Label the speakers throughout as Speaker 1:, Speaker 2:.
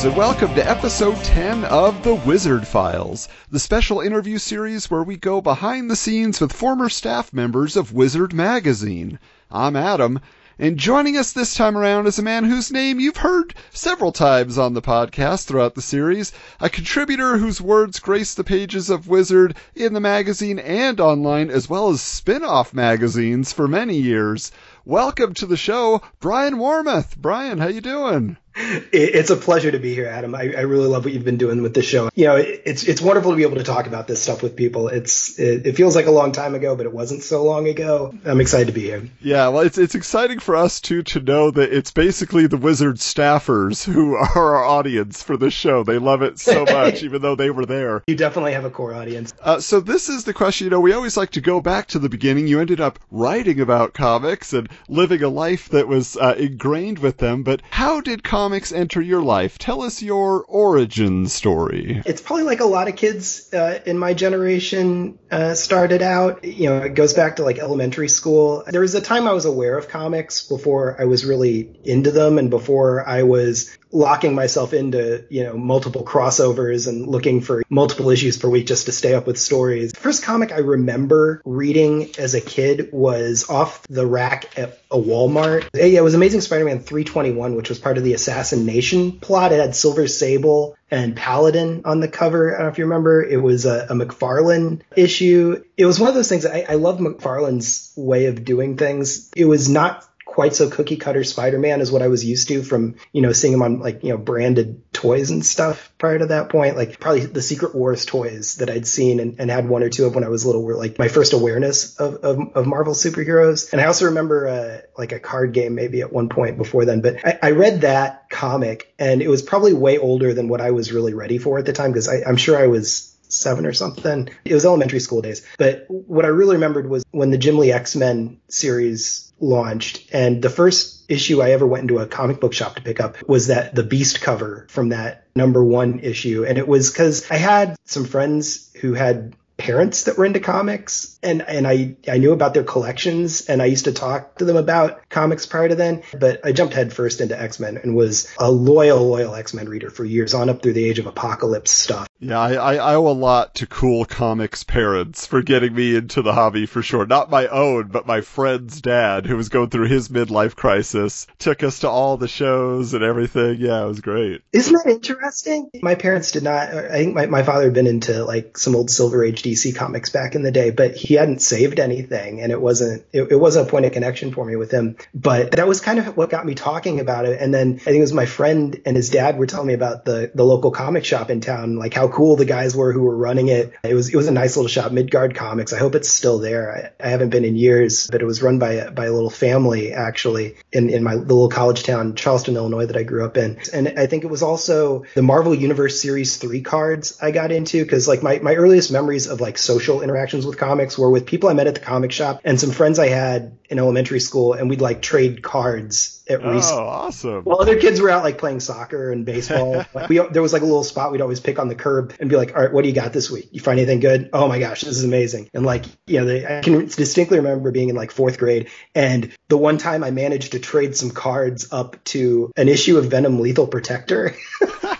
Speaker 1: Greetings and welcome to episode 10 of The Wizard Files, the special interview series where we go behind the scenes with former staff members of Wizard Magazine. I'm Adam, and joining us this time around is a man whose name you've heard several times on the podcast throughout the series, a contributor whose words grace the pages of Wizard in the magazine and online, as well as spin off magazines for many years. Welcome to the show, Brian Warmoth. Brian, how you doing?
Speaker 2: It's a pleasure to be here, Adam. I, I, really love what you've been doing with the show. You know, it's it's wonderful to be able to talk about this stuff with people. It's it, it, feels like a long time ago, but it wasn't so long ago. I'm excited to be here.
Speaker 1: Yeah, well, it's it's exciting for us too to know that it's basically the Wizard staffers who are our audience for this show. They love it so much, even though they were there.
Speaker 2: You definitely have a core audience.
Speaker 1: Uh, so this is the question. You know, we always like to go back to the beginning. You ended up writing about comics and living a life that was uh, ingrained with them. But how did comics enter your life? Tell us your origin story.
Speaker 2: It's probably like a lot of kids uh, in my generation uh, started out. You know, it goes back to like elementary school. There was a time I was aware of comics before I was really into them and before I was locking myself into, you know, multiple crossovers and looking for multiple issues per week just to stay up with stories. First comic I remember reading as a kid was off the rack at a Walmart. Yeah, it was Amazing Spider-Man 321, which was part of the Assassination plot. It had Silver Sable and Paladin on the cover. I don't know if you remember. It was a, a McFarlane issue. It was one of those things. I, I love McFarlane's way of doing things. It was not quite so cookie cutter Spider-Man as what I was used to from, you know, seeing him on like, you know, branded toys and stuff prior to that point. Like probably the Secret Wars toys that I'd seen and, and had one or two of when I was little were like my first awareness of, of, of Marvel superheroes. And I also remember uh, like a card game maybe at one point before then, but I, I read that comic and it was probably way older than what I was really ready for at the time because I'm sure I was seven or something. It was elementary school days. But what I really remembered was when the Jim Lee X Men series launched, and the first issue I ever went into a comic book shop to pick up was that the Beast cover from that number one issue. And it was because I had some friends who had parents that were into comics and and I I knew about their collections and I used to talk to them about comics prior to then. But I jumped headfirst into X-Men and was a loyal loyal X-Men reader for years on up through the age of apocalypse stuff
Speaker 1: yeah, I, I, I, owe a lot to cool comics parents for getting me into the hobby for sure. Not my own, but my friend's dad, who was going through his midlife crisis, took us to all the shows and everything. Yeah, it was great.
Speaker 2: Isn't that interesting? My parents did not. I think my, my father had been into like some old Silver Age DC comics back in the day, but he hadn't saved anything, and it wasn't it, it wasn't a point of connection for me with him. But that was kind of what got me talking about it. And then I think it was my friend and his dad were telling me about the the local comic shop in town, like how cool the guys were who were running it. It was it was a nice little shop, Midgard Comics. I hope it's still there. I, I haven't been in years, but it was run by a, by a little family actually in in my little college town, Charleston, Illinois, that I grew up in. And I think it was also the Marvel Universe Series three cards I got into because like my my earliest memories of like social interactions with comics were with people I met at the comic shop and some friends I had in elementary school, and we'd like trade cards at
Speaker 1: oh. Oh, awesome!
Speaker 2: While other kids were out like playing soccer and baseball, we there was like a little spot we'd always pick on the curb and be like, "All right, what do you got this week? You find anything good? Oh my gosh, this is amazing!" And like, you know, they, I can distinctly remember being in like fourth grade, and the one time I managed to trade some cards up to an issue of Venom Lethal Protector.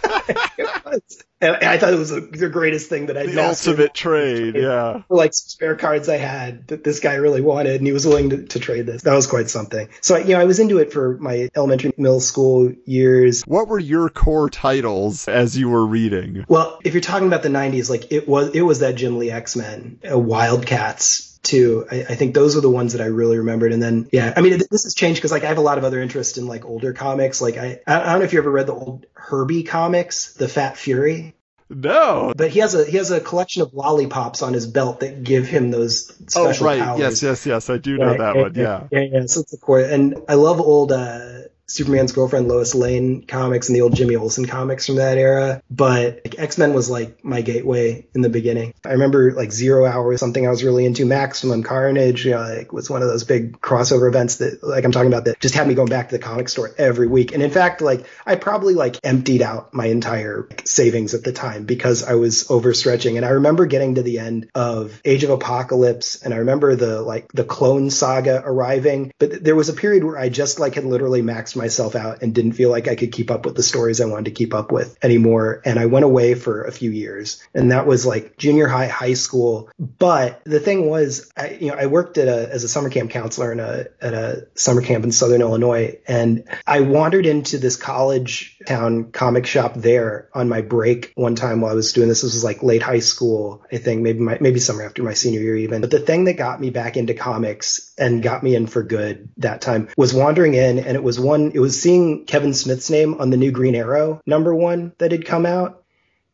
Speaker 2: I thought it was the, the greatest thing that I'd
Speaker 1: the ultimate trade, yeah.
Speaker 2: For like spare cards I had that this guy really wanted, and he was willing to, to trade this. That was quite something. So you know, I was into it for my elementary, middle school years.
Speaker 1: What were your core titles as you were reading?
Speaker 2: Well, if you're talking about the '90s, like it was, it was that Jim Lee X Men, uh, Wildcats, too. I, I, think those are the ones that I really remembered. And then, yeah, I mean, this has changed because like I have a lot of other interest in like older comics. Like I, I don't know if you ever read the old Herbie comics, The Fat Fury.
Speaker 1: No,
Speaker 2: but he has a he has a collection of lollipops on his belt that give him those special
Speaker 1: oh, right.
Speaker 2: powers.
Speaker 1: Yes, yes, yes. I do know that
Speaker 2: yeah,
Speaker 1: one. Yeah,
Speaker 2: yeah, yeah. So it's a core, and I love old uh, Superman's girlfriend Lois Lane comics and the old Jimmy Olsen comics from that era. But like, X Men was like my gateway in the beginning. I remember like Zero Hour was something I was really into. Maximum Carnage, you know, like was one of those big crossover events that like I'm talking about that just had me going back to the comic store every week. And in fact, like I probably like emptied out my entire savings at the time because I was overstretching. And I remember getting to the end of Age of Apocalypse and I remember the like the clone saga arriving, but there was a period where I just like had literally maxed myself out and didn't feel like I could keep up with the stories I wanted to keep up with anymore. And I went away for a few years. And that was like junior high, high school. But the thing was, I, you know, I worked at a, as a summer camp counselor in a, at a summer camp in Southern Illinois. And I wandered into this college town comic shop there on my break one time while I was doing this. This was like late high school, I think, maybe my, maybe summer after my senior year even. But the thing that got me back into comics and got me in for good that time was wandering in and it was one, it was seeing Kevin Smith's name on the new Green Arrow number one that had come out.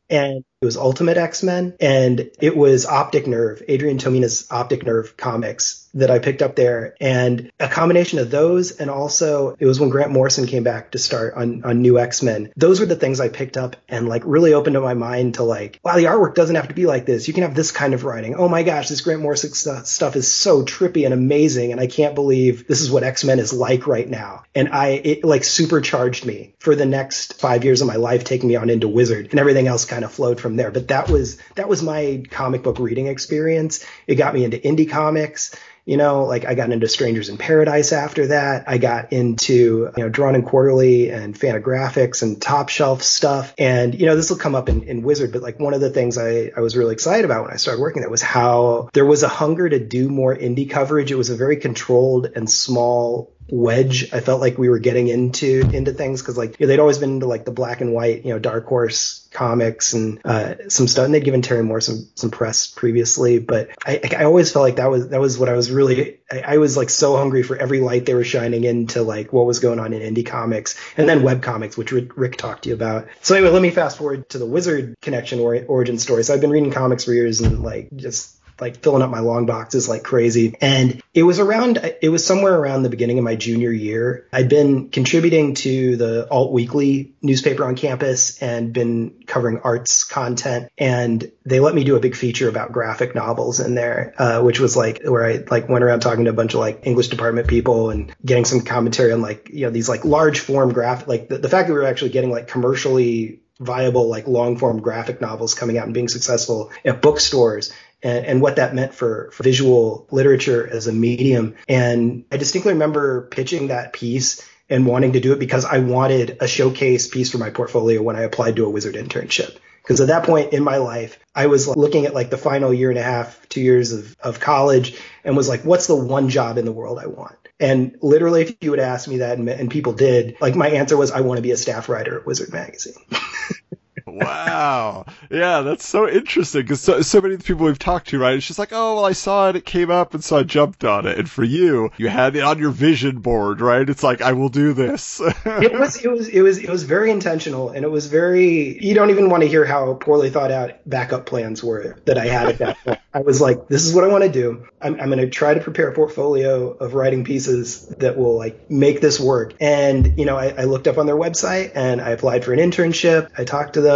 Speaker 2: And it was Ultimate X-Men and it was Optic Nerve, Adrian Tomine's Optic Nerve comics that I picked up there. And a combination of those and also it was when Grant Morrison came back to start on, on New X-Men. Those were the things I picked up and like really opened up my mind to like, wow, the artwork doesn't have to be like this. You can have this kind of writing. Oh my gosh, this Grant Morrison stuff, stuff is so trippy and amazing. And I can't believe this is what X-Men is like right now. And I, it like supercharged me for the next five years of my life, taking me on into Wizard and everything else kind of flowed from there. But that was, that was my comic book reading experience. It got me into indie comics you know, like I got into Strangers in Paradise after that. I got into, you know, Drawn and Quarterly and Fantagraphics and top shelf stuff. And, you know, this will come up in, in Wizard, but like one of the things I, I was really excited about when I started working there was how there was a hunger to do more indie coverage. It was a very controlled and small wedge I felt like we were getting into into things because like you know, they'd always been into like the black and white you know Dark Horse comics and uh, some stuff and they'd given Terry Moore some some press previously but I, I always felt like that was that was what I was really I, I, was like so hungry for every light they were shining into like what was going on in indie comics and then web comics which Rick, talked to you about. So anyway let me fast forward to the Wizard connection or origin story. So I've been reading comics for years and like just like filling up my long boxes like crazy. And it was around, it was somewhere around the beginning of my junior year. I'd been contributing to the Alt Weekly newspaper on campus and been covering arts content. And they let me do a big feature about graphic novels in there, uh, which was like where I like went around talking to a bunch of like English department people and getting some commentary on like, you know, these like large form graphic, like the, the fact that we were actually getting like commercially viable like long form graphic novels coming out and being successful at bookstores and, and what that meant for, for visual literature as a medium. And I distinctly remember pitching that piece and wanting to do it because I wanted a showcase piece for my portfolio when I applied to a wizard internship. Because at that point in my life, I was looking at like the final year and a half, two years of, of college and was like, what's the one job in the world I want? And literally, if you would ask me that and, and people did, like my answer was, I want to be a staff writer at Wizard Magazine.
Speaker 1: wow. Yeah, that's so interesting because so, so many of the people we've talked to, right? It's just like, oh, well, I saw it, it came up, and so I jumped on it. And for you, you had it on your vision board, right? It's like, I will do this.
Speaker 2: it was, it was, it was, it was very intentional, and it was very. You don't even want to hear how poorly thought out backup plans were that I had at that point. I was like, this is what I want to do. I'm, I'm going to try to prepare a portfolio of writing pieces that will like make this work. And you know, I, I looked up on their website and I applied for an internship. I talked to them,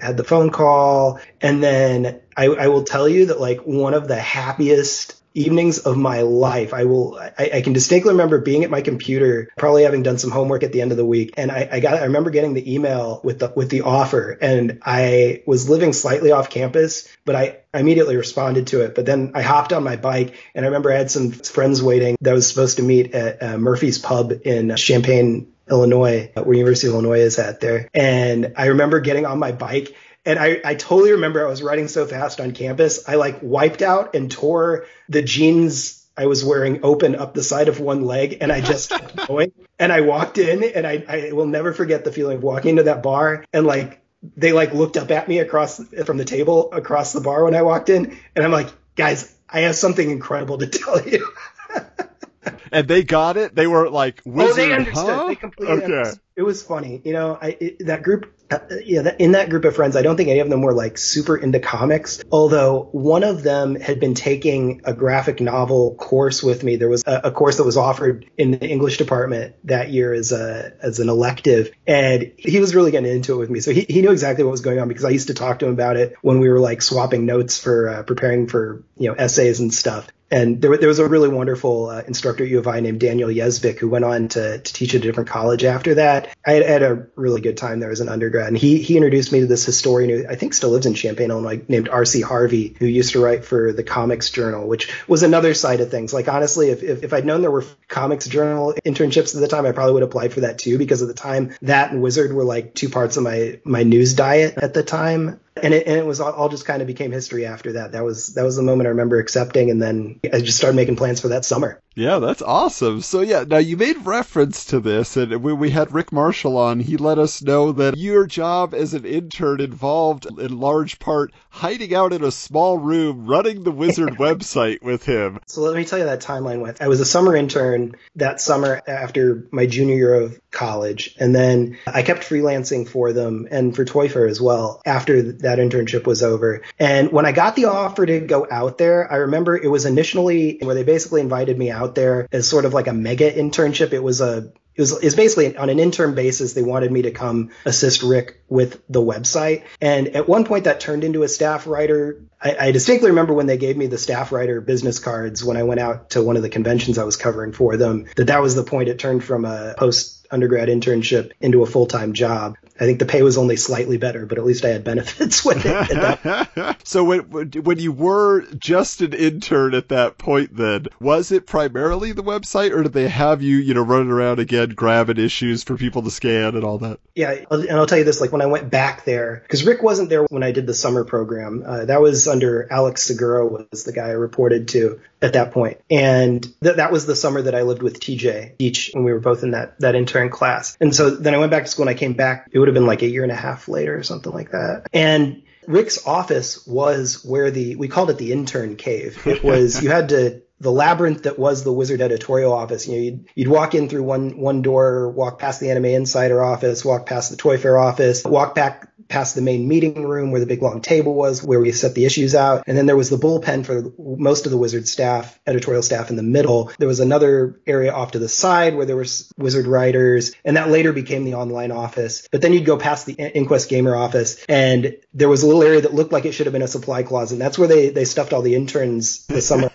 Speaker 2: had the phone call, and then I, I will tell you that like one of the happiest evenings of my life. I will, I, I, can distinctly remember being at my computer, probably having done some homework at the end of the week. And I, I, got, I remember getting the email with the, with the offer and I was living slightly off campus, but I immediately responded to it. But then I hopped on my bike and I remember I had some friends waiting that was supposed to meet at uh, Murphy's Pub in Champaign, Illinois, uh, where University of Illinois is at there. And I remember getting on my bike and I, I totally remember I was riding so fast on campus. I like wiped out and tore the jeans I was wearing open up the side of one leg and I just kept going. And I walked in and I, I will never forget the feeling of walking into that bar and like they like looked up at me across from the table across the bar when I walked in and I'm like, guys, I have something incredible to tell you.
Speaker 1: And they got it. They were like, Wizard,
Speaker 2: oh, they understood.
Speaker 1: Huh?
Speaker 2: They completely
Speaker 1: okay.
Speaker 2: understood. It was funny, you know. I it, that group uh, yeah, in that group of friends, I don't think any of them were like super into comics. Although one of them had been taking a graphic novel course with me. There was a, a course that was offered in the English department that year as a as an elective, and he was really getting into it with me. So he, he knew exactly what was going on because I used to talk to him about it when we were like swapping notes for uh, preparing for you know essays and stuff. And there, there was a really wonderful uh, instructor at U of I named Daniel Yezbick who went on to, to teach at a different college after that. I had, had, a really good time there as an undergrad. And he, he introduced me to this historian who I think still lives in Champaign, Illinois, named R.C. Harvey, who used to write for the Comics Journal, which was another side of things. Like, honestly, if, if, if I'd known there were Comics Journal internships at the time, I probably would have applied for that too, because at the time, that and Wizard were like two parts of my, my news diet at the time and it, and it was all, all, just kind of became history after that. That was that was the moment I remember accepting, and then I just started making plans for that summer.
Speaker 1: Yeah, that's awesome. So yeah, now you made reference to this, and when we had Rick Marshall on, he let us know that your job as an intern involved in large part hiding out in a small room running the Wizard website with him.
Speaker 2: So let me tell you that timeline went. I was a summer intern that summer after my junior year of college, and then I kept freelancing for them and for Toy Fair as well after that internship was over. And when I got the offer to go out there, I remember it was initially where they basically invited me out out there as sort of like a mega internship. It was a it was, it was basically on an intern basis. They wanted me to come assist Rick with the website. And at one point that turned into a staff writer. I, I, distinctly remember when they gave me the staff writer business cards when I went out to one of the conventions I was covering for them, that that was the point it turned from a post undergrad internship into a full-time job. I think the pay was only slightly better, but at least I had benefits with
Speaker 1: it. so when when you were just an intern at that point, then was it primarily the website, or did they have you, you know, running around again grabbing issues for people to scan and all that?
Speaker 2: Yeah, and I'll tell you this: like when I went back there, because Rick wasn't there when I did the summer program. Uh, that was under Alex Segura was the guy I reported to at that point. point, and th- that was the summer that I lived with TJ each when we were both in that that intern class. And so then I went back to school and I came back. It would have been like a year and a half later or something like that. And Rick's office was where the we called it the intern cave. It was you had to the labyrinth that was the Wizard editorial office. You know, you'd, you'd walk in through one one door, walk past the Anime Insider office, walk past the Toy Fair office, walk back past the main meeting room where the big long table was, where we set the issues out. And then there was the bullpen for most of the Wizard staff, editorial staff in the middle. There was another area off to the side where there was Wizard writers, and that later became the online office. But then you'd go past the Inquest Gamer office, and there was a little area that looked like it should have been a supply closet. And that's where they, they stuffed all the interns the summer.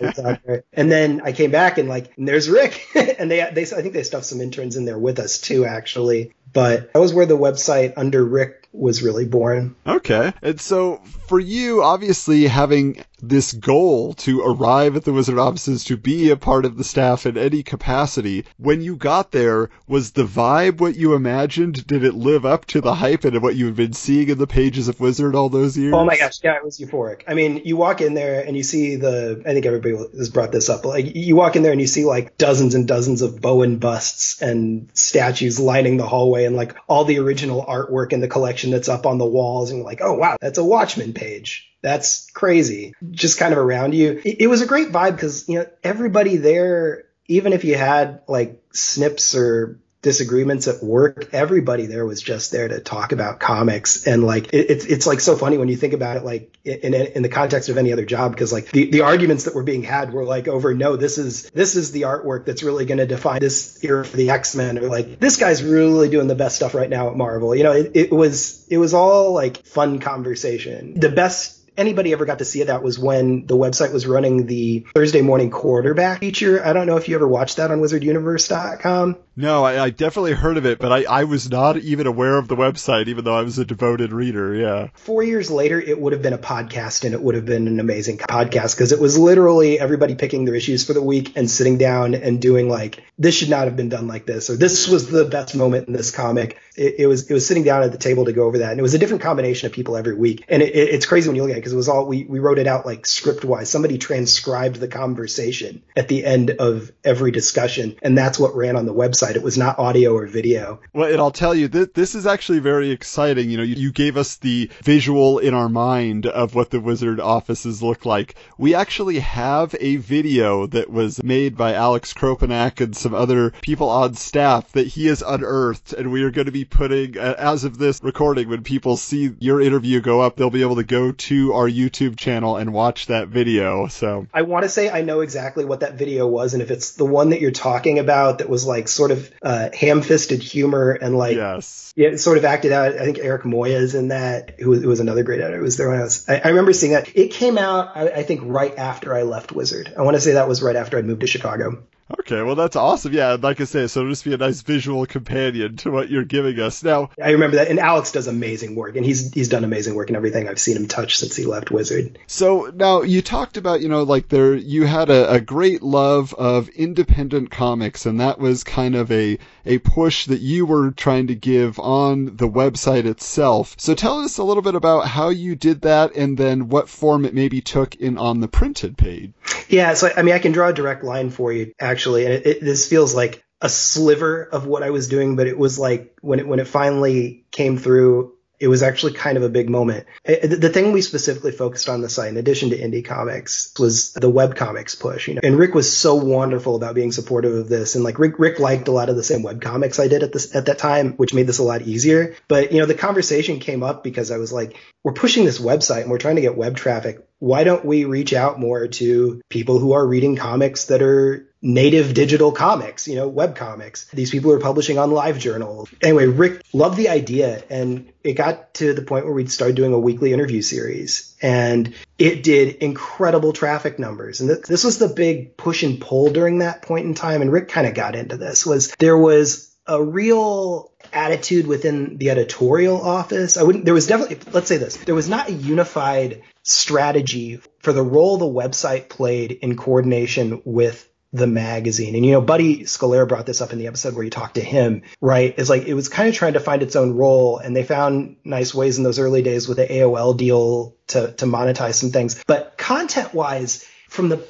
Speaker 2: And then I came back and like, and there's Rick. and they, they, I think they stuffed some interns in there with us too, actually. But that was where the website under Rick was really born.
Speaker 1: Okay. And so for you, obviously having this goal to arrive at the Wizard offices to be a part of the staff in any capacity, when you got there, was the vibe what you imagined? Did it live up to the hype and what you had been seeing in the pages of Wizard all those years?
Speaker 2: Oh my gosh, yeah, it was euphoric. I mean, you walk in there and you see the, I think everybody has brought this up, like you walk in there and you see like dozens and dozens of Bowen busts and statues lining the hallway and like all the original artwork in the collection that's up on the walls and like, oh wow, that's a Watchmen page. That's crazy. Just kind of around you. It, it was a great vibe because, you know, everybody there, even if you had like snips or disagreements at work, everybody there was just there to talk about comics. And like, it, it's, it's like so funny when you think about it, like in, in the context of any other job, because like the, the arguments that were being had were like over, no, this is, this is the artwork that's really going to define this era for the X-Men or like, this guy's really doing the best stuff right now at Marvel. You know, it, it was, it was all like fun conversation. The best anybody ever got to see that was when the website was running the Thursday morning quarterback feature. I don't know if you ever watched that on wizarduniverse.com.
Speaker 1: No, I, I definitely heard of it, but I, I was not even aware of the website, even though I was a devoted reader. Yeah.
Speaker 2: Four years later, it would have been a podcast and it would have been an amazing podcast because it was literally everybody picking their issues for the week and sitting down and doing like, this should not have been done like this, or this was the best moment in this comic. It, it was, it was sitting down at the table to go over that. And it was a different combination of people every week. And it, it, it's crazy when you look at it because it was all we we wrote it out like script wise. Somebody transcribed the conversation at the end of every discussion, and that's what ran on the website. It was not audio or video.
Speaker 1: Well, and I'll tell you, th- this is actually very exciting. You know, you, you gave us the visual in our mind of what the Wizard offices look like. We actually have a video that was made by Alex Kropanak and some other people on staff that he has unearthed, and we are going to be putting, uh, as of this recording, when people see your interview go up, they'll be able to go to our YouTube channel and watch that video. So
Speaker 2: I want to say I know exactly what that video was, and if it's the one that you're talking about that was like sort of uh, ham-fisted humor and like
Speaker 1: yes,
Speaker 2: yeah, it sort of acted out. I think Eric Moya's in that, who, who was another great editor. It was there when I was. I, I remember seeing that. It came out, I, I think, right after I left Wizard. I want to say that was right after I moved to Chicago.
Speaker 1: Okay, well that's awesome. Yeah, like I say, so it'll just be a nice visual companion to what you're giving us. Now,
Speaker 2: I remember that, and Alex does amazing work, and he's he's done amazing work in everything I've seen him touch since he left Wizard.
Speaker 1: So now you talked about, you know, like there you had a, a great love of independent comics, and that was kind of a a push that you were trying to give on the website itself. So tell us a little bit about how you did that, and then what form it maybe took in on the printed page.
Speaker 2: Yeah, so I mean, I can draw a direct line for you actually, and it, it, this feels like a sliver of what I was doing, but it was like when it when it finally came through, it was actually kind of a big moment. The thing we specifically focused on the site, in addition to indie comics, was the web comics push. You know, and Rick was so wonderful about being supportive of this, and like Rick, Rick liked a lot of the same web comics I did at this at that time, which made this a lot easier. But you know, the conversation came up because I was like, we're pushing this website and we're trying to get web traffic. Why don't we reach out more to people who are reading comics that are native digital comics, you know, web comics. These people are publishing on LiveJournal. Anyway, Rick loved the idea and it got to the point where we'd start doing a weekly interview series and it did incredible traffic numbers. And th- this was the big push and pull during that point in time. And Rick kind of got into this was there was a real attitude within the editorial office. I wouldn't, there was definitely, let's say this, there was not a unified strategy for the role the website played in coordination with the magazine. And you know, Buddy Scalera brought this up in the episode where you talked to him, right? Is like it was kind of trying to find its own role, and they found nice ways in those early days with the AOL deal to to monetize some things. But content wise, from the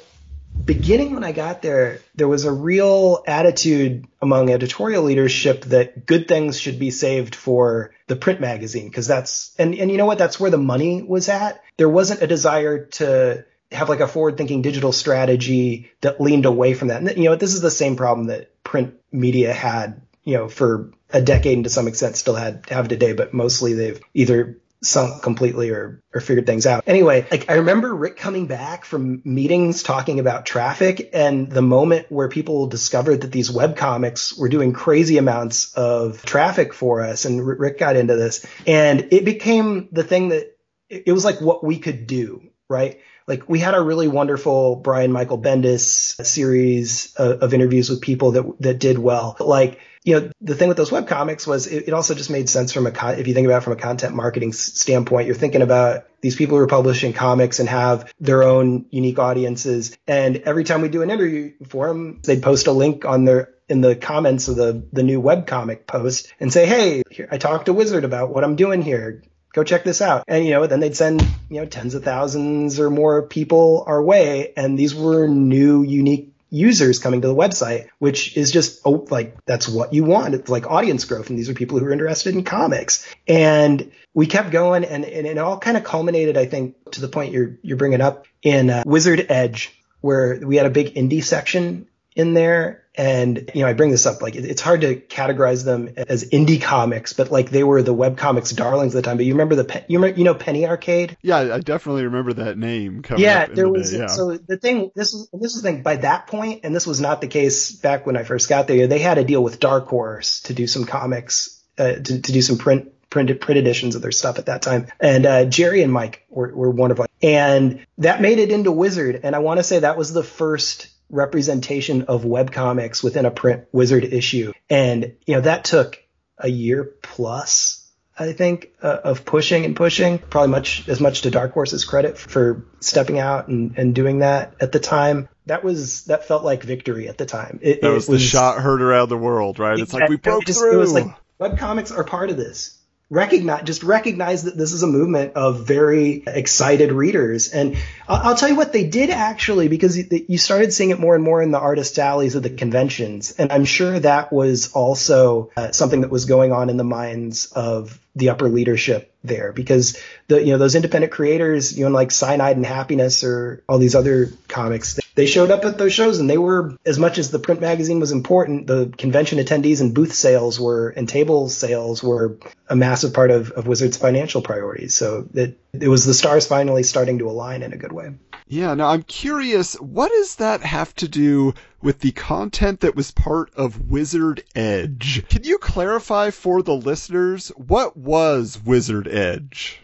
Speaker 2: beginning when I got there, there was a real attitude among editorial leadership that good things should be saved for the print magazine because that's and and you know what that's where the money was at. There wasn't a desire to have like a forward thinking digital strategy that leaned away from that. And, you know, this is the same problem that print media had, you know, for a decade and to some extent still had have today, but mostly they've either sunk completely or or figured things out. Anyway, like I remember Rick coming back from meetings talking about traffic and the moment where people discovered that these web comics were doing crazy amounts of traffic for us and Rick got into this and it became the thing that it was like what we could do, right? like we had a really wonderful Brian Michael Bendis series of, of interviews with people that that did well. But like you know, the thing with those web comics was it, it, also just made sense from a con- if you think about it from a content marketing standpoint, you're thinking about these people who are publishing comics and have their own unique audiences. And every time we do an interview for them, they'd post a link on their in the comments of the the new web comic post and say, "Hey, here, I talked to Wizard about what I'm doing here go check this out. And, you know, then they'd send, you know, tens of thousands or more people our way. And these were new, unique users coming to the website, which is just, oh, like, that's what you want. It's like audience growth. And these are people who are interested in comics. And we kept going and, and it all kind of culminated, I think, to the point you're, you're bringing up in uh, Wizard Edge, where we had a big indie section in there and, you know, I bring this up, like, it's hard to categorize them as indie comics, but like they were the web comics darlings at the time. But you remember the, you remember, you know, Penny Arcade?
Speaker 1: Yeah, I definitely remember that name.
Speaker 2: yeah, there
Speaker 1: the
Speaker 2: was,
Speaker 1: day, yeah.
Speaker 2: so the thing, this was, this was the thing, by that point, and this was not the case back when I first got there, they had a deal with Dark Horse to do some comics, uh, to, to do some print print print editions of their stuff at that time. And uh, Jerry and Mike were, were one of them. And that made it into Wizard. And I want to say that was the first representation of webcomics within a print wizard issue. And, you know, that took a year plus, I think, uh, of pushing and pushing, probably much as much to Dark Horse's credit for stepping out and, and doing that at the time. That was, that felt like victory at the time. It,
Speaker 1: that was,
Speaker 2: it
Speaker 1: the shot heard around the world, right? It's like we broke
Speaker 2: just,
Speaker 1: through.
Speaker 2: It was like webcomics are part of this. Recognize just recognize that this is a movement of very excited readers. And I'll, I'll, tell you what they did actually because you started seeing it more and more in the artist alleys of the conventions. And i'm sure that was also uh, something that was going on in the minds of the upper leadership there. Because the you know those independent creators you know like cyanide and happiness or all these other comics they showed up at those shows and they were as much as the print magazine was important the convention attendees and booth sales were and table sales were a massive part of, of wizards financial priorities. So that it was the stars finally starting to align in a good way.
Speaker 1: Yeah now i'm curious what does that have to do with the content that was part of wizard edge? Can you clarify for the listeners what was wizard edge?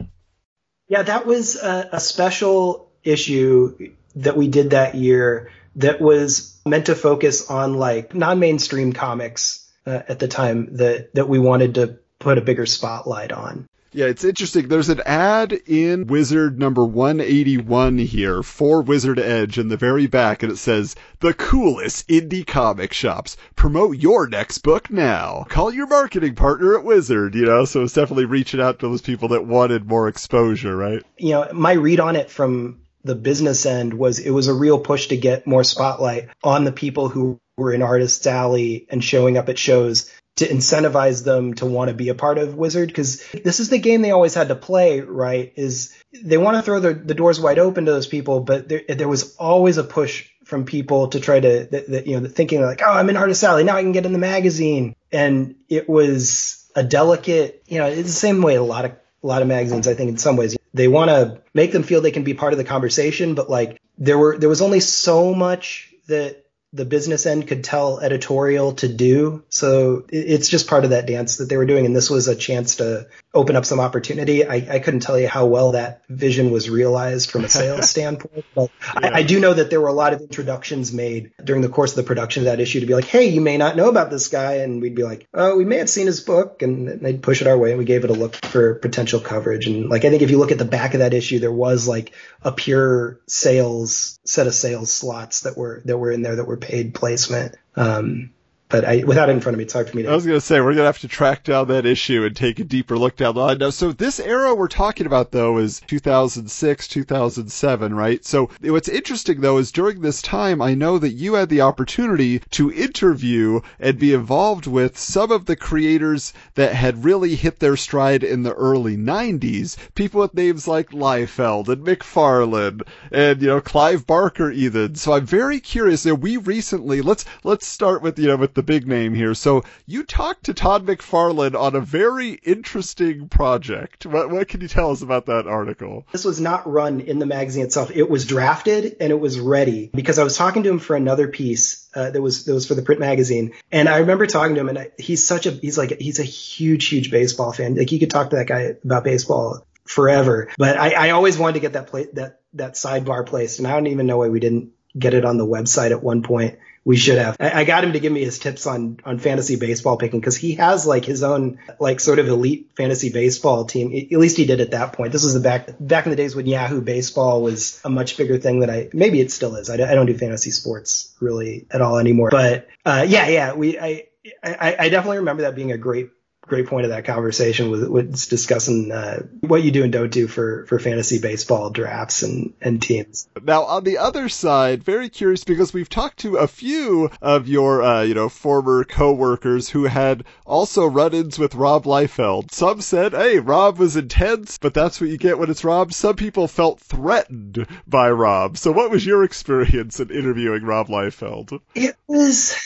Speaker 2: Yeah that was a, a special issue that we did that year that was meant to focus on like non-mainstream comics uh, at the time that that we wanted to put a bigger spotlight on.
Speaker 1: Yeah, it's interesting. There's an ad in Wizard number 181 here for Wizard Edge in the very back, and it says, The coolest indie comic shops. Promote your next book now. Call your marketing partner at Wizard, you know? So it's definitely reaching out to those people that wanted more exposure, right?
Speaker 2: You know, my read on it from the business end was it was a real push to get more spotlight on the people who were in Artists Alley and showing up at shows to incentivize them to want to be a part of Wizard because this is the game they always had to play, right? Is they want to throw the, the doors wide open to those people, but there, there was always a push from people to try to, you know, thinking like, oh, I'm in Artist Alley, now I can get in the magazine. And it was a delicate, you know, it's the same way a lot of, a lot of magazines, I think in some ways, they want to make them feel they can be part of the conversation, but like there were there was only so much that the business end could tell editorial to do. So it's just part of that dance that they were doing. And this was a chance to open up some opportunity. I, I couldn't tell you how well that vision was realized from a sales standpoint, but yeah. I, I, do know that there were a lot of introductions made during the course of the production of that issue to be like, Hey, you may not know about this guy. And we'd be like, Oh, we may have seen his book and they'd push it our way. And we gave it a look for potential coverage. And like, I think if you look at the back of that issue, there was like a pure sales set of sales slots that were, that were in there that were paid placement. Um, but I, without it in front of me, it's hard for me to.
Speaker 1: I was going to say we're going to have to track down that issue and take a deeper look down the line. Now, so this era we're talking about though is 2006, 2007, right? So what's interesting though is during this time, I know that you had the opportunity to interview and be involved with some of the creators that had really hit their stride in the early 90s. People with names like Liefeld and McFarlane and you know Clive Barker even. So I'm very curious. You know, we recently let's let's start with you know with the big name here. So you talked to Todd McFarlane on a very interesting project. What, what can you tell us about that article?
Speaker 2: This was not run in the magazine itself. It was drafted and it was ready because I was talking to him for another piece uh, that was that was for the print magazine. And I remember talking to him, and I, he's such a he's like he's a huge huge baseball fan. Like you could talk to that guy about baseball forever. But I, I always wanted to get that play that that sidebar placed, and I don't even know why we didn't get it on the website at one point we should have. I, I, got him to give me his tips on on fantasy baseball picking because he has like his own like sort of elite fantasy baseball team. At least he did at that point. This was the back back in the days when Yahoo Baseball was a much bigger thing than I maybe it still is. I, I don't do fantasy sports really at all anymore. But uh, yeah, yeah, we I, I I definitely remember that being a great great point of that conversation was, was discussing uh, what you do and don't do for, for fantasy baseball drafts and, and teams.
Speaker 1: Now, on the other side, very curious because we've talked to a few of your, uh, you know, former coworkers who had also run-ins with Rob Liefeld. Some said, "Hey, Rob was intense, but that's what you get when it's Rob." Some people felt threatened by Rob. So, what was your experience in interviewing Rob Liefeld?
Speaker 2: It was,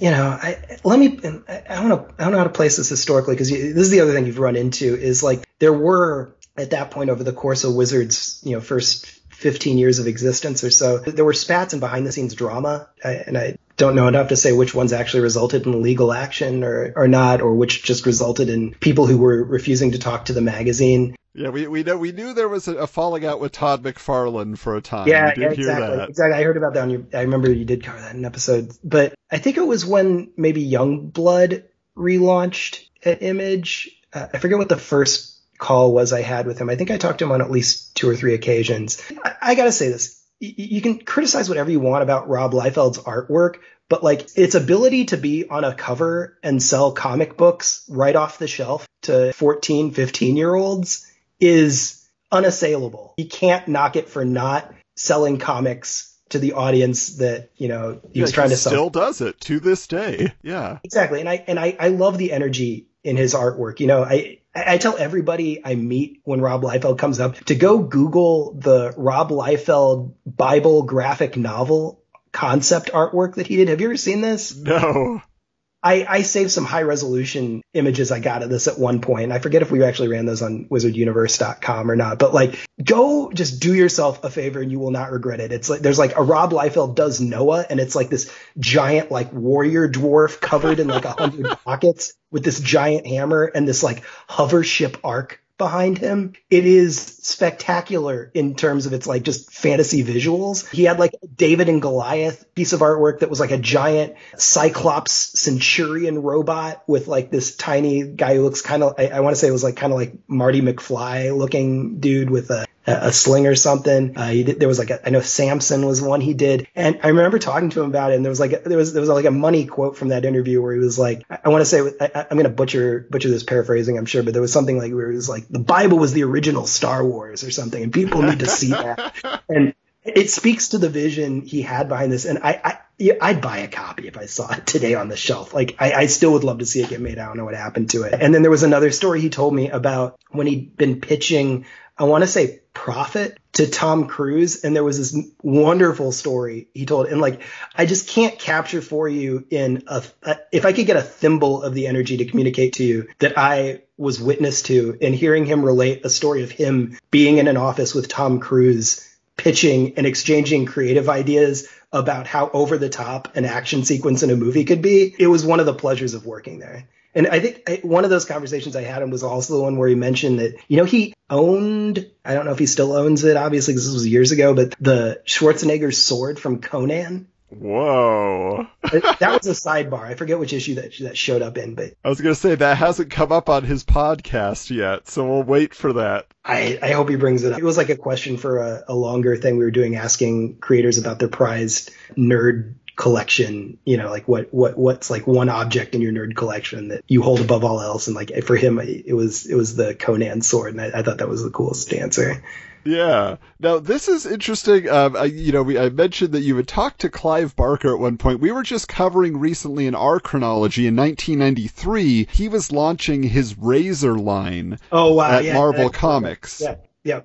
Speaker 2: you know, I, let me. I don't know. I don't know how to place this historically historically, because this is the other thing you've run into is like there were at that point over the course of Wizards, you know, first 15 years of existence or so, there were spats and behind the scenes drama, and I don't know enough to say which ones actually resulted in legal action or, or not, or which just resulted in people who were refusing to talk to the magazine.
Speaker 1: Yeah, we we know we knew there was a, falling out with Todd McFarlane for a time.
Speaker 2: Yeah, yeah exactly. Exactly. I heard about that. On your, I remember you did cover that in an episode, but I think it was when maybe Youngblood relaunched at Image. Uh, I forget what the first call was I had with him. I think I talked to him on at least two or three occasions. I, I got to say this. you can criticize whatever you want about Rob Liefeld's artwork, but like its ability to be on a cover and sell comic books right off the shelf to 14, 15 year olds is unassailable. You can't knock it for not selling comics to the audience that you know he
Speaker 1: yeah,
Speaker 2: was trying
Speaker 1: he
Speaker 2: to sell.
Speaker 1: Still does it to this day. Yeah,
Speaker 2: exactly. And I and I, I love the energy in his artwork. You know, I I tell everybody I meet when Rob Liefeld comes up to go Google the Rob Liefeld Bible graphic novel concept artwork that he did. Have you ever seen this?
Speaker 1: No.
Speaker 2: I, I saved some high resolution images I got of this at one point. I forget if we actually ran those on wizarduniverse.com or not, but like go just do yourself a favor and you will not regret it. It's like there's like a Rob Liefeld does Noah and it's like this giant like warrior dwarf covered in like a hundred pockets with this giant hammer and this like hover ship arc behind him. It is spectacular in terms of its like just fantasy visuals. He had like David and Goliath piece of artwork that was like a giant Cyclops Centurion robot with like this tiny guy who looks kind of, I, I want to say it was like kind of like Marty McFly looking dude with a a sling or something. Uh, he did, there was like a, I know Samson was one he did, and I remember talking to him about it. And there was like there was there was like a money quote from that interview where he was like, I, I want to say I, am going to butcher butcher this paraphrasing, I'm sure, but there was something like where it was like the Bible was the original Star Wars or something, and people need to see that. And it speaks to the vision he had behind this, and I, I I'd buy a copy if I saw it today on the shelf. Like I, I, still would love to see it get made. I don't know what happened to it. And then there was another story he told me about when he'd been pitching I want to say Prophet to Tom Cruise. And there was this wonderful story he told. And like, I just can't capture for you in a, a, if I could get a thimble of the energy to communicate to you that I was witness to and hearing him relate a story of him being in an office with Tom Cruise pitching and exchanging creative ideas about how over the top an action sequence in a movie could be. It was one of the pleasures of working there. And I think I, one of those conversations I had him was also the one where he mentioned that, you know, he owned, I don't know if he still owns it, obviously, because this was years ago, but the Schwarzenegger sword from Conan.
Speaker 1: Whoa.
Speaker 2: Uh, that was a sidebar. I forget which issue that that showed up in, but
Speaker 1: I was going to say that hasn't come up on his podcast yet, so we'll wait for that.
Speaker 2: I, I hope he brings it up. It was like a question for a, a longer thing we were doing, asking creators about their prized nerd collection you know like what what what's like one object in your nerd collection that you hold above all else and like for him it was it was the conan sword and i, I thought that was the coolest answer
Speaker 1: yeah. Now this is interesting. Um, I, you know, we, I mentioned that you had talked to Clive Barker at one point. We were just covering recently in our chronology in 1993. He was launching his Razor line.
Speaker 2: Oh wow!
Speaker 1: At
Speaker 2: yeah,
Speaker 1: Marvel Comics.
Speaker 2: Yeah, yeah.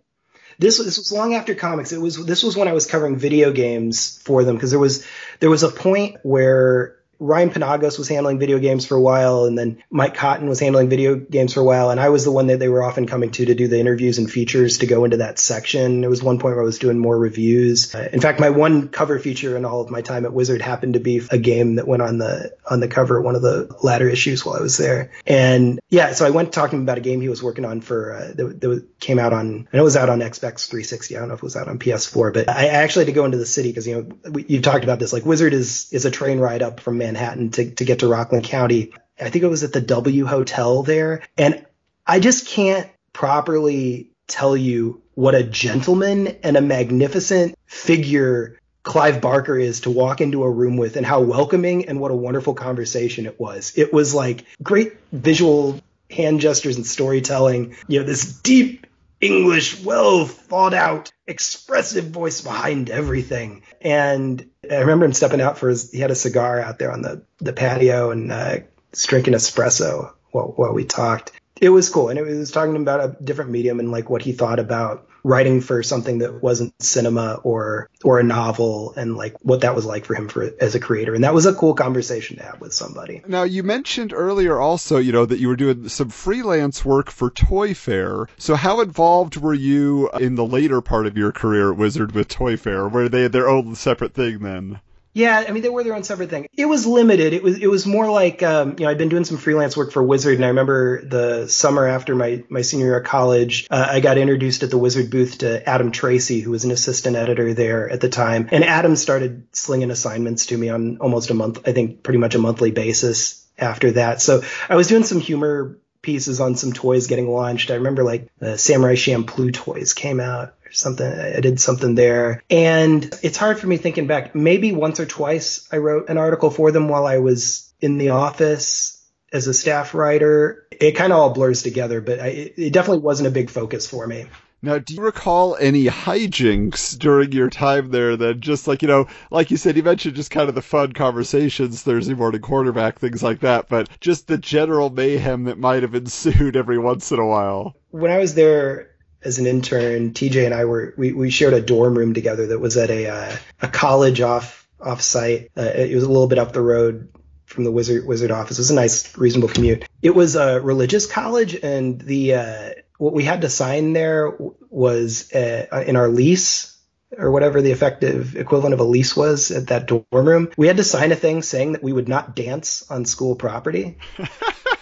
Speaker 2: This this was long after comics. It was this was when I was covering video games for them because there was there was a point where Ryan Penagos was handling video games for a while, and then Mike Cotton was handling video games for a while, and I was the one that they were often coming to to do the interviews and features to go into that section. There was one point where I was doing more reviews. Uh, in fact, my one cover feature in all of my time at Wizard happened to be a game that went on the on the cover at one of the latter issues while I was there. And yeah, so I went talking about a game he was working on for uh, that, that came out on know it was out on Xbox 360. I don't know if it was out on PS4, but I actually had to go into the city because you know we, you've talked about this. Like Wizard is is a train ride up from Manhattan to, to get to Rockland County. I think it was at the W Hotel there. And I just can't properly tell you what a gentleman and a magnificent figure Clive Barker is to walk into a room with and how welcoming and what a wonderful conversation it was. It was like great visual hand gestures and storytelling, you know, this deep English, well thought out, expressive voice behind everything. And I remember him stepping out for his, he had a cigar out there on the, the patio and uh, drinking espresso while, while we talked. It was cool. And it was talking about a different medium and like what he thought about writing for something that wasn't cinema or or a novel and like what that was like for him for as a creator. And that was a cool conversation to have with somebody.
Speaker 1: Now you mentioned earlier also you know that you were doing some freelance work for toy fair. So how involved were you in the later part of your career at wizard with toy fair? Were they had their own separate thing then
Speaker 2: yeah, I mean they were their own separate thing. It was limited. It was it was more like um, you know I'd been doing some freelance work for Wizard, and I remember the summer after my my senior year of college, uh, I got introduced at the Wizard booth to Adam Tracy, who was an assistant editor there at the time, and Adam started slinging assignments to me on almost a month, I think, pretty much a monthly basis after that. So I was doing some humor pieces on some toys getting launched. I remember like the Samurai Champloo toys came out something. I did something there. And it's hard for me thinking back. Maybe once or twice I wrote an article for them while I was in the office as a staff writer. It kind of all blurs together, but I, it definitely wasn't a big focus for me.
Speaker 1: Now, do you recall any hijinks during your time there that just like, you know, like you said, you mentioned just kind of the fun conversations, Thursday morning quarterback, things like that, but just the general mayhem that might have ensued every once in a while?
Speaker 2: When I was there, as an intern, TJ and I were we, we shared a dorm room together that was at a uh, a college off off site. Uh, it was a little bit up the road from the wizard wizard office. It was a nice, reasonable commute. It was a religious college, and the uh, what we had to sign there was uh, in our lease or whatever the effective equivalent of a lease was at that dorm room. We had to sign a thing saying that we would not dance on school property.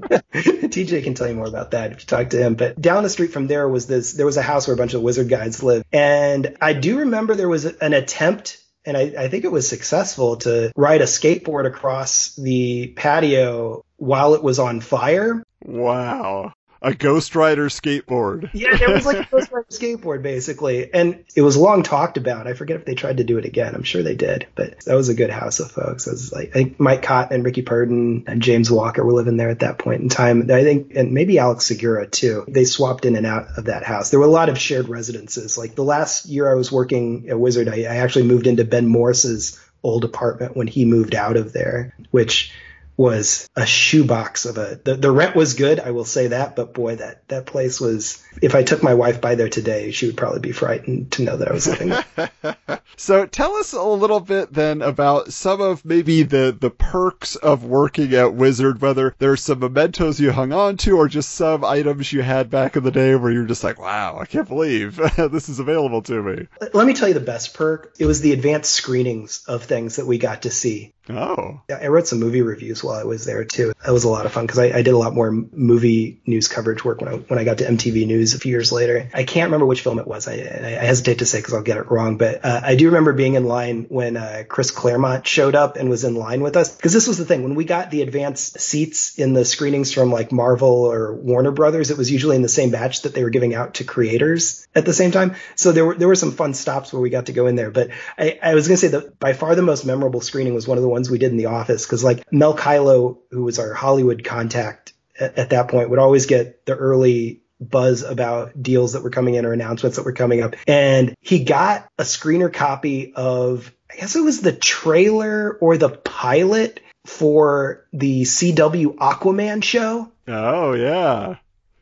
Speaker 2: TJ can tell you more about that if you talk to him. But down the street from there was this, there was a house where a bunch of wizard guides lived. And I do remember there was an attempt and I, I, think it was successful to ride a skateboard across the patio while it was on fire.
Speaker 1: Wow a Ghost Rider skateboard.
Speaker 2: Yeah, it was like a Ghost Rider skateboard basically, and it was long talked about. I forget if they tried to do it again. I'm sure they did, but that was a good house of folks. It was like I think Mike Cotton and Rickey Purdin and James Walker were living there at that point in time. I think, and maybe Alex Segura too. They swapped in and out of that house. There were a lot of shared residences. Like the last year I was working at Wizard, I, I actually moved into Ben Morse's old apartment when he moved out of there, which was a shoebox of a the, the rent was good i will say that but boy that that place was if i took my wife by there today she would probably be frightened to know that i was living there.
Speaker 1: So tell us a little bit then about some of maybe the the perks of working at wizard whether there's some mementos you hung on to or just some items you had back in the day where you're just like wow i can't believe this is available to me.
Speaker 2: Let me tell you the best perk. It was the advanced screenings of things that we got to see
Speaker 1: Oh.
Speaker 2: Yeah, I wrote some movie reviews while I was there too. That was a lot of fun because I, I, did a lot more movie news coverage work when I when I got to MTV News a few years later. I can't remember which film it was. I, I hesitate to say because I'll get it wrong, but uh, I do remember being in line when uh, Chris Claremont showed up and was in line with us because this was the thing when we got the advanced seats in the screenings from like Marvel or Warner Brothers, it was usually in the same batch that they were giving out to creators at the same time. So there were there were some fun stops where we got to go in there. But I, I was going to say that by far the most memorable screening was one of the ones we did in the office because like Mel Caylo, who was our Hollywood contact at, at that point, would always get the early buzz about deals that were coming in or announcements that were coming up. And he got a screener copy of, I guess it was the trailer or the pilot for the CW Aquaman show.
Speaker 1: Oh, yeah.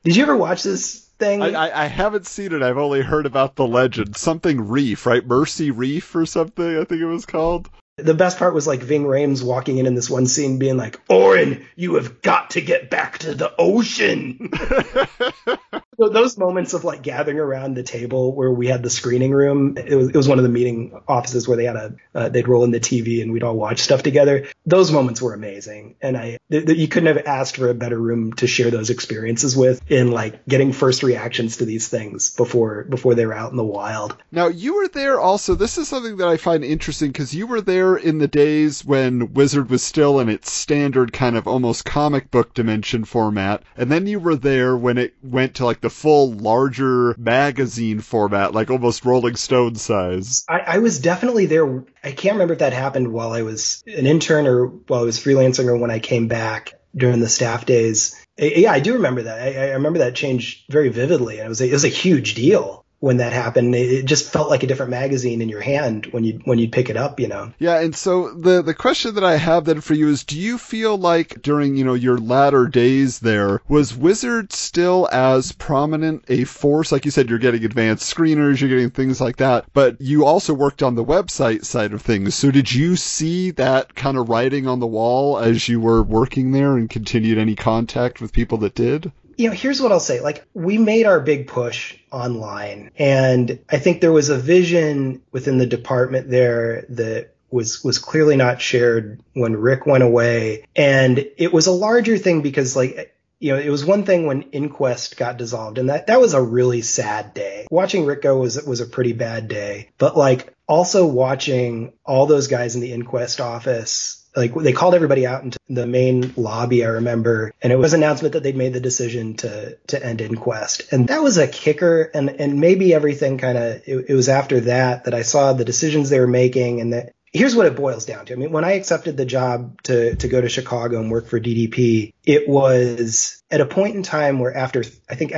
Speaker 2: Did you ever watch this thing?
Speaker 1: I, I, I, haven't seen it. I've only heard about the legend. Something Reef, right? Mercy Reef or something, I think it was called.
Speaker 2: The best part was like Ving Rhames walking in in this one scene being like, Orin, you have got to get back to the ocean. so those moments of like gathering around the table where we had the screening room, it was, it was one of the meeting offices where they had a, uh, they'd roll in the TV and we'd all watch stuff together. Those moments were amazing. And I, th- th- you couldn't have asked for a better room to share those experiences with in like getting first reactions to these things before, before they were out in the wild.
Speaker 1: Now you were there also. This is something that I find interesting because you were there there in the days when Wizard was still in its standard kind of almost comic book dimension format, and then you were there when it went to like the full larger magazine format, like almost Rolling Stone size.
Speaker 2: I, I was definitely there. I can't remember if that happened while I was an intern or while I was freelancing or when I came back during the staff days. Yeah, I do remember that. I, I remember that change very vividly. And it was a, it was a huge deal when that happened. It just felt like a different magazine in your hand when you when you pick it up, you know.
Speaker 1: Yeah, and so the the question that I have then for you is do you feel like during, you know, your latter days there was Wizard still as prominent a force like you said you're getting advanced screeners, you're getting things like that, but you also worked on the website side of things. So did you see that kind of writing on the wall as you were working there and continued any contact with people that did?
Speaker 2: You know, here's what I'll say. Like, we made our big push online, and I think there was a vision within the department there that was was clearly not shared when Rick went away, and it was a larger thing because like. You know, it was one thing when Inquest got dissolved, and that, that was a really sad day. Watching Rick go was was a pretty bad day. But like also watching all those guys in the Inquest office like they called everybody out into the main lobby i remember and it was an announcement that they'd made the decision to to end inquest. And that was a kicker and and maybe everything kind of it, it, was after that that i saw the decisions they were making and that here's what it boils down to. I mean when i accepted the job to to go to chicago and work for ddp it was at a point in time where after i think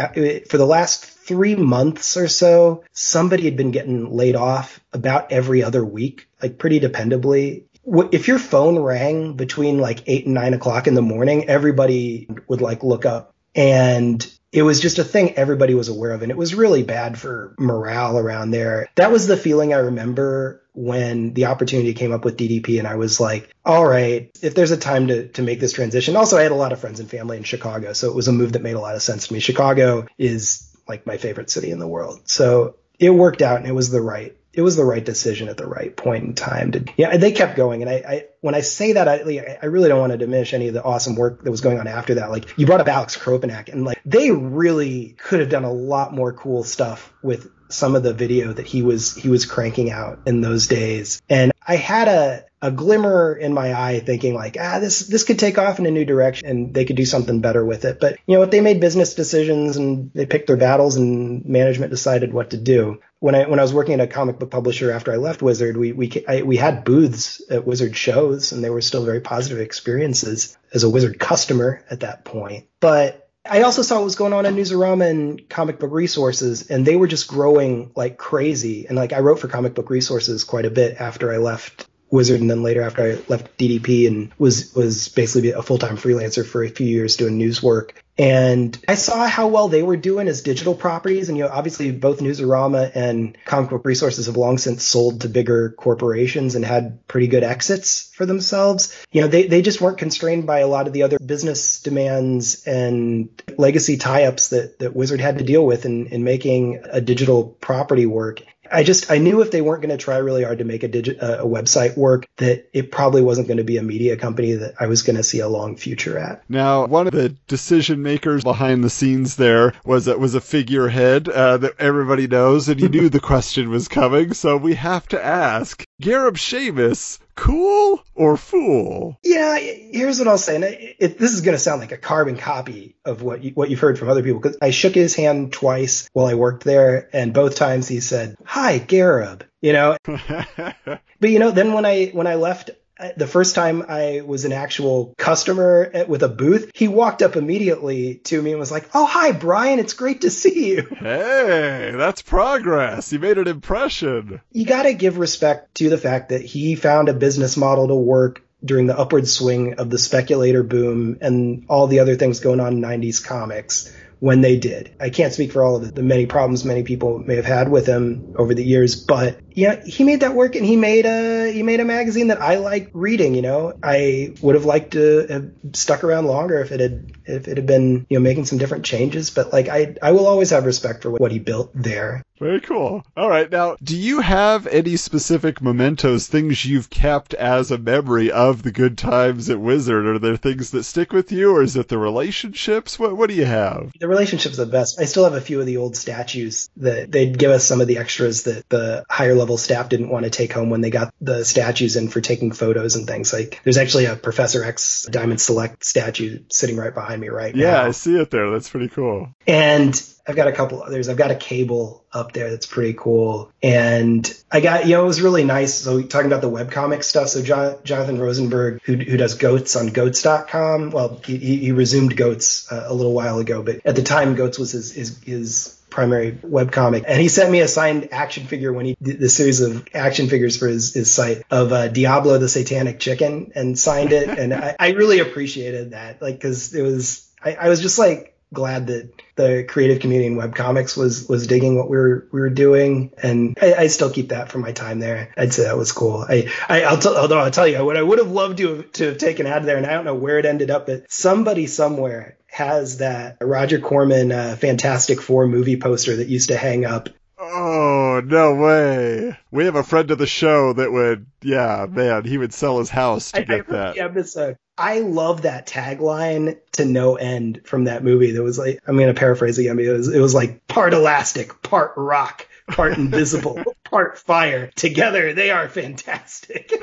Speaker 2: for the last three months or so somebody had been getting laid off about every other week like pretty dependably if your phone rang between like eight and nine o'clock in the morning, everybody would like look up. And it was just a thing everybody was aware of. And it was really bad for morale around there. That was the feeling I remember when the opportunity came up with DDP. And I was like, all right, if there's a time to, to make this transition. Also, I had a lot of friends and family in Chicago. So it was a move that made a lot of sense to me. Chicago is like my favorite city in the world. So it worked out and it was the right it was the right decision at the right point in time to yeah they kept going. And I, I when I say that I I really don't want to diminish any of the awesome work that was going on after that. Like you brought up Alex Kropanak and like they really could have done a lot more cool stuff with some of the video that he was he was cranking out in those days. And I had a a glimmer in my eye thinking like ah this this could take off in a new direction and they could do something better with it. But you know what? They made business decisions and they picked their battles and management decided what to do when I when I was working at a comic book publisher after I left Wizard we we I, we had booths at Wizard shows and they were still very positive experiences as a Wizard customer at that point but I also saw what was going on in Newsarama and comic book resources, and they were just growing like crazy. And like I wrote for comic book resources quite a bit after I left Wizard, and then later after I left DDP and was was basically a full time freelancer for a few years doing news work. And I saw how well they were doing as digital properties. And, you know, obviously both Newsarama and Comic Book Resources have long since sold to bigger corporations and had pretty good exits for themselves. You know, they, they just weren't constrained by a lot of the other business demands and legacy tie-ups that, that Wizard had to deal with in, in making a digital property work. I just I knew if they weren't going to try really hard to make a digit a website work that it probably wasn't going to be a media company that I was going to see a long future at.
Speaker 1: Now, one of the decision makers behind the scenes there was was a figurehead uh, that everybody knows, and you knew the question was coming, so we have to ask: Gareb Shamus, cool or fool?
Speaker 2: Yeah, here's what I'll say. And it, it, this is going to sound like a carbon copy of what you, what you've heard from other people because I shook his hand twice while I worked there, and both times he said, "Hi, Gareb." You know, but you know, then when I when I left the first time I was an actual customer at, with a booth, he walked up immediately to me and was like, "Oh, hi, Brian. It's great to see you."
Speaker 1: Hey, that's progress. You made an impression.
Speaker 2: You got to give respect to the fact that he found a business model to work during the upward swing of the speculator boom and all the other things going on in 90s comics when they did. I can't speak for all of the, the, many problems many people may have had with him over the years, but yeah, he made that work and he made a he made a magazine that I like reading. You know, I would have liked to have stuck around longer if it had if it had been you know making some different changes. But like I I will always have respect for what he built there.
Speaker 1: Very cool. All right, now do you have any specific mementos, things you've kept as a memory of the good times at Wizard? Are there things that stick with you, or is it the relationships? What what do you have?
Speaker 2: The relationships are the best. I still have a few of the old statues that they'd give us some of the extras that the higher level level staff didn't want to take home when they got the statues in for taking photos and things. Like there's actually a Professor X Diamond Select statue sitting right behind me right
Speaker 1: yeah,
Speaker 2: now.
Speaker 1: Yeah, I see it there. That's pretty cool.
Speaker 2: And I've got a couple others. I've got a cable up there that's pretty cool. And I got, you know, it was really nice. So talking about the webcomic stuff. So John, Jonathan Rosenberg, who, who does Goats on goats.com. Well, he, he resumed Goats uh, a little while ago, but at the time Goats was his, his, his primary webcomic. And he sent me a signed action figure when he did the series of action figures for his, his site of uh, Diablo the Satanic Chicken and signed it. and I, I really appreciated that. Like, cause it was, I, I was just like, glad that the creative community in webcomics was was digging what we were we were doing, and I, I, still keep that from my time there. I'd say that was cool. I, I will t- although I'll tell you what I would have loved to have, to have taken out of there, and I don't know where it ended up, but somebody somewhere has that Roger Corman uh, Fantastic Four movie poster that used to hang up.
Speaker 1: Oh, no way. We have a friend of the show that would, yeah, man, he would sell his house to I, get I that.
Speaker 2: The episode. I love that tagline to no end from that movie. That was like, I'm going to paraphrase again. but It was, it was like part elastic, part rock, part invisible, part fire. Together, they are fantastic.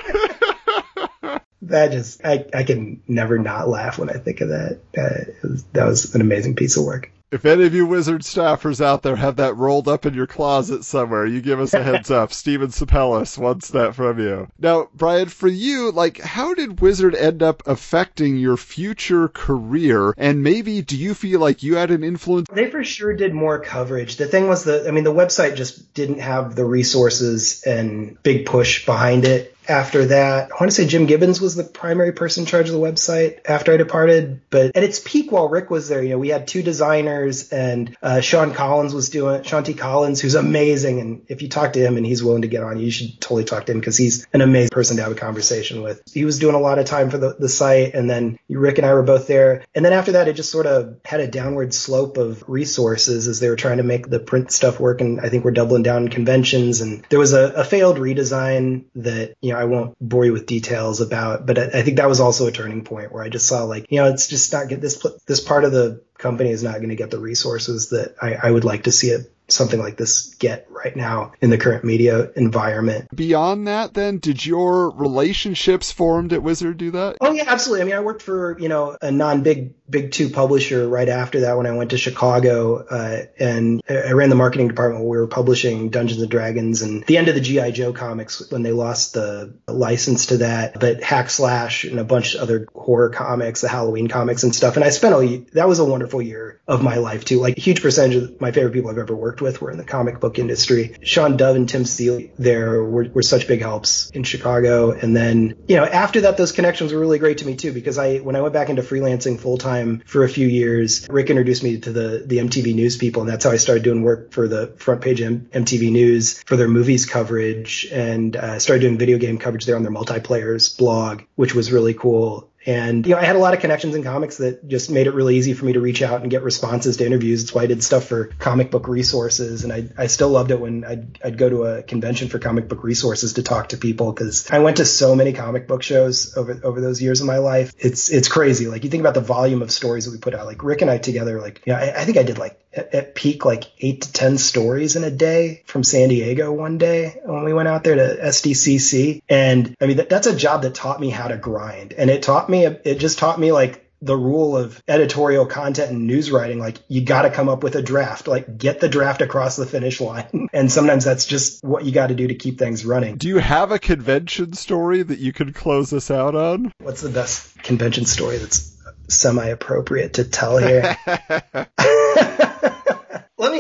Speaker 2: that just I, I can never not laugh when I think of that. Uh, was, that was an amazing piece of work.
Speaker 1: If any of you wizard staffers out there have that rolled up in your closet somewhere, you give us a heads up. Steven Sapellis wants that from you. Now, Brian, for you, like, how did Wizard end up affecting your future career? And maybe do you feel like you had an influence?
Speaker 2: They for sure did more coverage. The thing was that, I mean, the website just didn't have the resources and big push behind it after that. I want to say Jim Gibbons was the primary person in charge of the website after I departed. But at its peak, while Rick was there, you know, we had two designers and uh, Sean Collins was doing Sean T. Collins, who's amazing. And if you talk to him and he's willing to get on, you should totally talk to him because he's an amazing person to have a conversation with. He was doing a lot of time for the, the site, and then Rick and I were both there. And then after that, it just sort of had a downward slope of resources as they were trying to make the print stuff work. And I think we're doubling down conventions. And there was a, a failed redesign that you know know, I won't bore you with details about, but I, I think that was also a turning point where I just saw like, you know, it's just not get this, this part of the company is not going to get the resources that I, I would like to see it something like this get right now in the current media environment.
Speaker 1: Beyond that, then, did your relationships formed at Wizard do that?
Speaker 2: Oh yeah, absolutely. I mean, I worked for you know a non-big big two publisher right after that when I went to Chicago, uh, and I ran the marketing department where we were publishing Dungeons and Dragons and the end of the GI Joe comics when they lost the license to that, but Hack Slash and a bunch of other horror comics, the Halloween comics and stuff. And I spent a that was a wonderful year of my life too. Like a huge percentage of my favorite people I've ever worked with were in the comic book industry. Sean Dove and Tim Seeley there were, were such big helps in Chicago. And then, you know, after that, those connections were really great to me too, because I, when I went back into freelancing full time for a few years, Rick introduced me to the, the MTV News people. And that's how I started doing work for the front page M- MTV News for their movies coverage and uh, started doing video game coverage there on their multiplayers blog, which was really cool. And, you know, I had a lot of connections in comics that just made it really easy for me to reach out and get responses to interviews. That's why I did stuff for comic book resources. And I, I still loved it when I'd, I'd go to a convention for comic book resources to talk to people because I went to so many comic book shows over, over those years of my life. It's, it's crazy. Like you think about the volume of stories that we put out, like Rick and I together, like, you know, I, I think I did like at, at peak, like eight to 10 stories in a day from San Diego one day when we went out there to SDCC. And I mean, that, that's a job that taught me how to grind. And it taught me it just taught me like the rule of editorial content and news writing. Like you got to come up with a draft like get the draft across the finish line. And sometimes that's just what you got to do to keep things running.
Speaker 1: Do you have a convention story that you could close us out on?
Speaker 2: What's the best convention story that's semi appropriate to tell here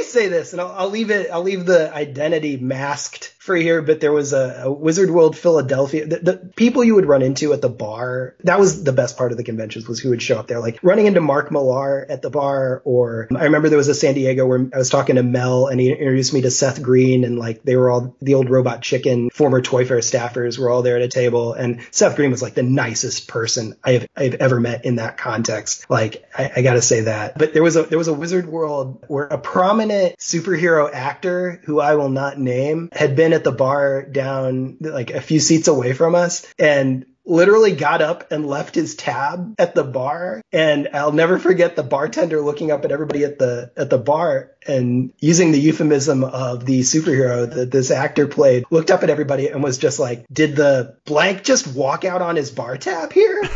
Speaker 2: say this and I'll, I'll leave it i'll leave the identity masked for here, but there was a, a Wizard World Philadelphia. The, the, people you would run into at the bar, that was the best part of the conventions was who would show up there. Like running into Mark Millar at the bar, or I remember there was a San Diego where I was talking to Mel and he introduced me to Seth Green and like they were all the old Robot Chicken former Toy Fair staffers were all there at a table and Seth Green was like the nicest person I have I've ever met in that context. Like I, I gotta say that. But there was a there was a Wizard World where a prominent superhero actor who I will not name had been at the bar down like a few seats away from us and literally got up and left his tab at the bar. And I'll never forget the bartender looking up at everybody at the at the bar and using the euphemism of the superhero that this actor played looked up at everybody and was just like did the blank just walk out on his bar tab here?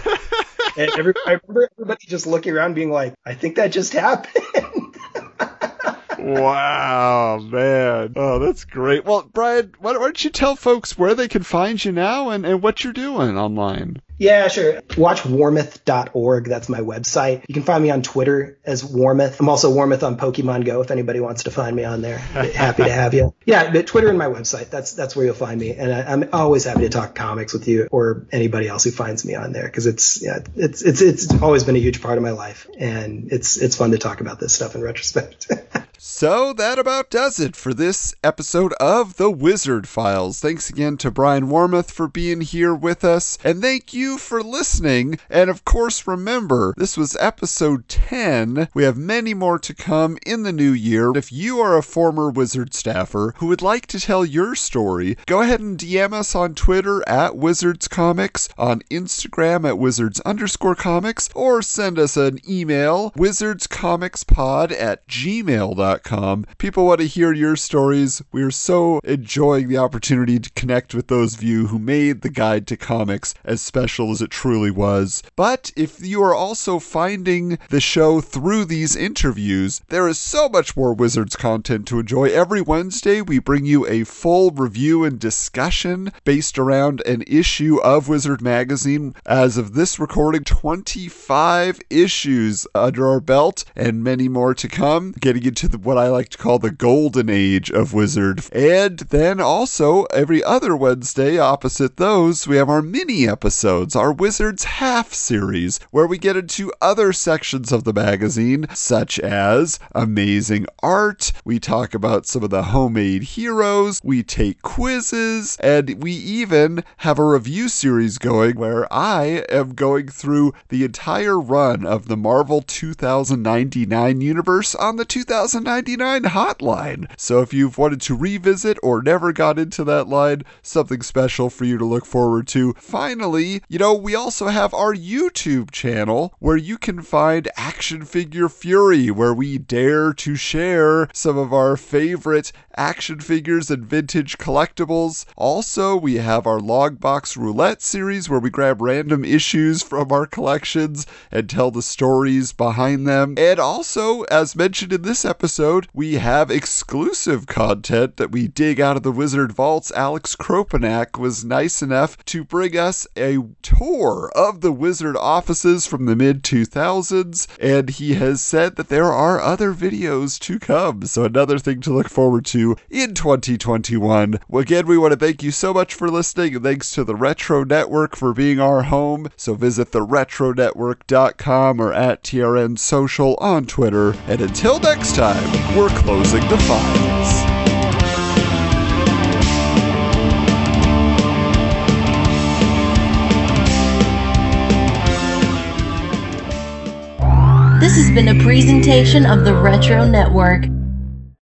Speaker 2: And every, I remember everybody just looking around being like I think that just happened
Speaker 1: wow, man. Oh, that's great. Well, Brian, why don't you tell folks where they can find you now and, and what you're doing online?
Speaker 2: Yeah, sure. Watch warmoth.org. That's my website. You can find me on Twitter as Warmoth. I'm also Warmoth on Pokemon Go if anybody wants to find me on there. happy to have you. Yeah, but Twitter and my website. That's that's where you'll find me. And I, am always happy to talk comics with you or anybody else who finds me on there because it's yeah, it's it's it's always been a huge part of my life and it's it's fun to talk about this stuff in retrospect.
Speaker 1: So that about does it for this episode of The Wizard Files. Thanks again to Brian Warmoth for being here with us, and thank you for listening. And of course, remember, this was episode 10. We have many more to come in the new year. If you are a former Wizard staffer who would like to tell your story, go ahead and DM us on Twitter at Wizards Comics, on Instagram at Wizards underscore comics, or send us an email, wizardscomicspod at gmail.com retronetwork.com. People want to hear your stories. We are so enjoying the opportunity to connect with those of you who made the guide to comics as special as it truly was. But if you are also finding the show through these interviews, there is so much more Wizards content to enjoy. Every Wednesday, we bring you a full review and discussion based around an issue of Wizard Magazine. As of this recording, 25 issues under our belt and many more to come, getting into the, what I like to call the golden age of Wizard. And then also, every other Wednesday, opposite those, we have our mini episodes, our Wizards Half series, where we get into other sections of the magazine, such as amazing art. We talk about some of the homemade heroes. We take quizzes. And we even have a review series going where I am going through the entire run of the Marvel 2099 universe on the 2099 hotline. So if you've wanted to revisit or never got into that line, something special for you to look forward to. Finally, you know, we also have our YouTube channel where you can find Action Figure Fury, where we dare to share some of our favorite action figures and vintage collectibles. Also, we have our Longbox Roulette series where we grab random issues from our collections and tell the stories behind them. And also, as mentioned in this episode, we have exclusive content that we dig out of the Wizard Vaults. Alex Kropanak was nice enough to bring us a tour of the Wizard offices from the mid 2000s, and he has said that there are other videos to come. So, another thing to look forward to in 2021. Again, we want to thank you so much for listening, thanks to the Retro Network for being our home. So, visit theretronetwork.com or at TRN Social on Twitter. And until next time, we're closing the files.
Speaker 3: This has been a presentation of the Retro Network.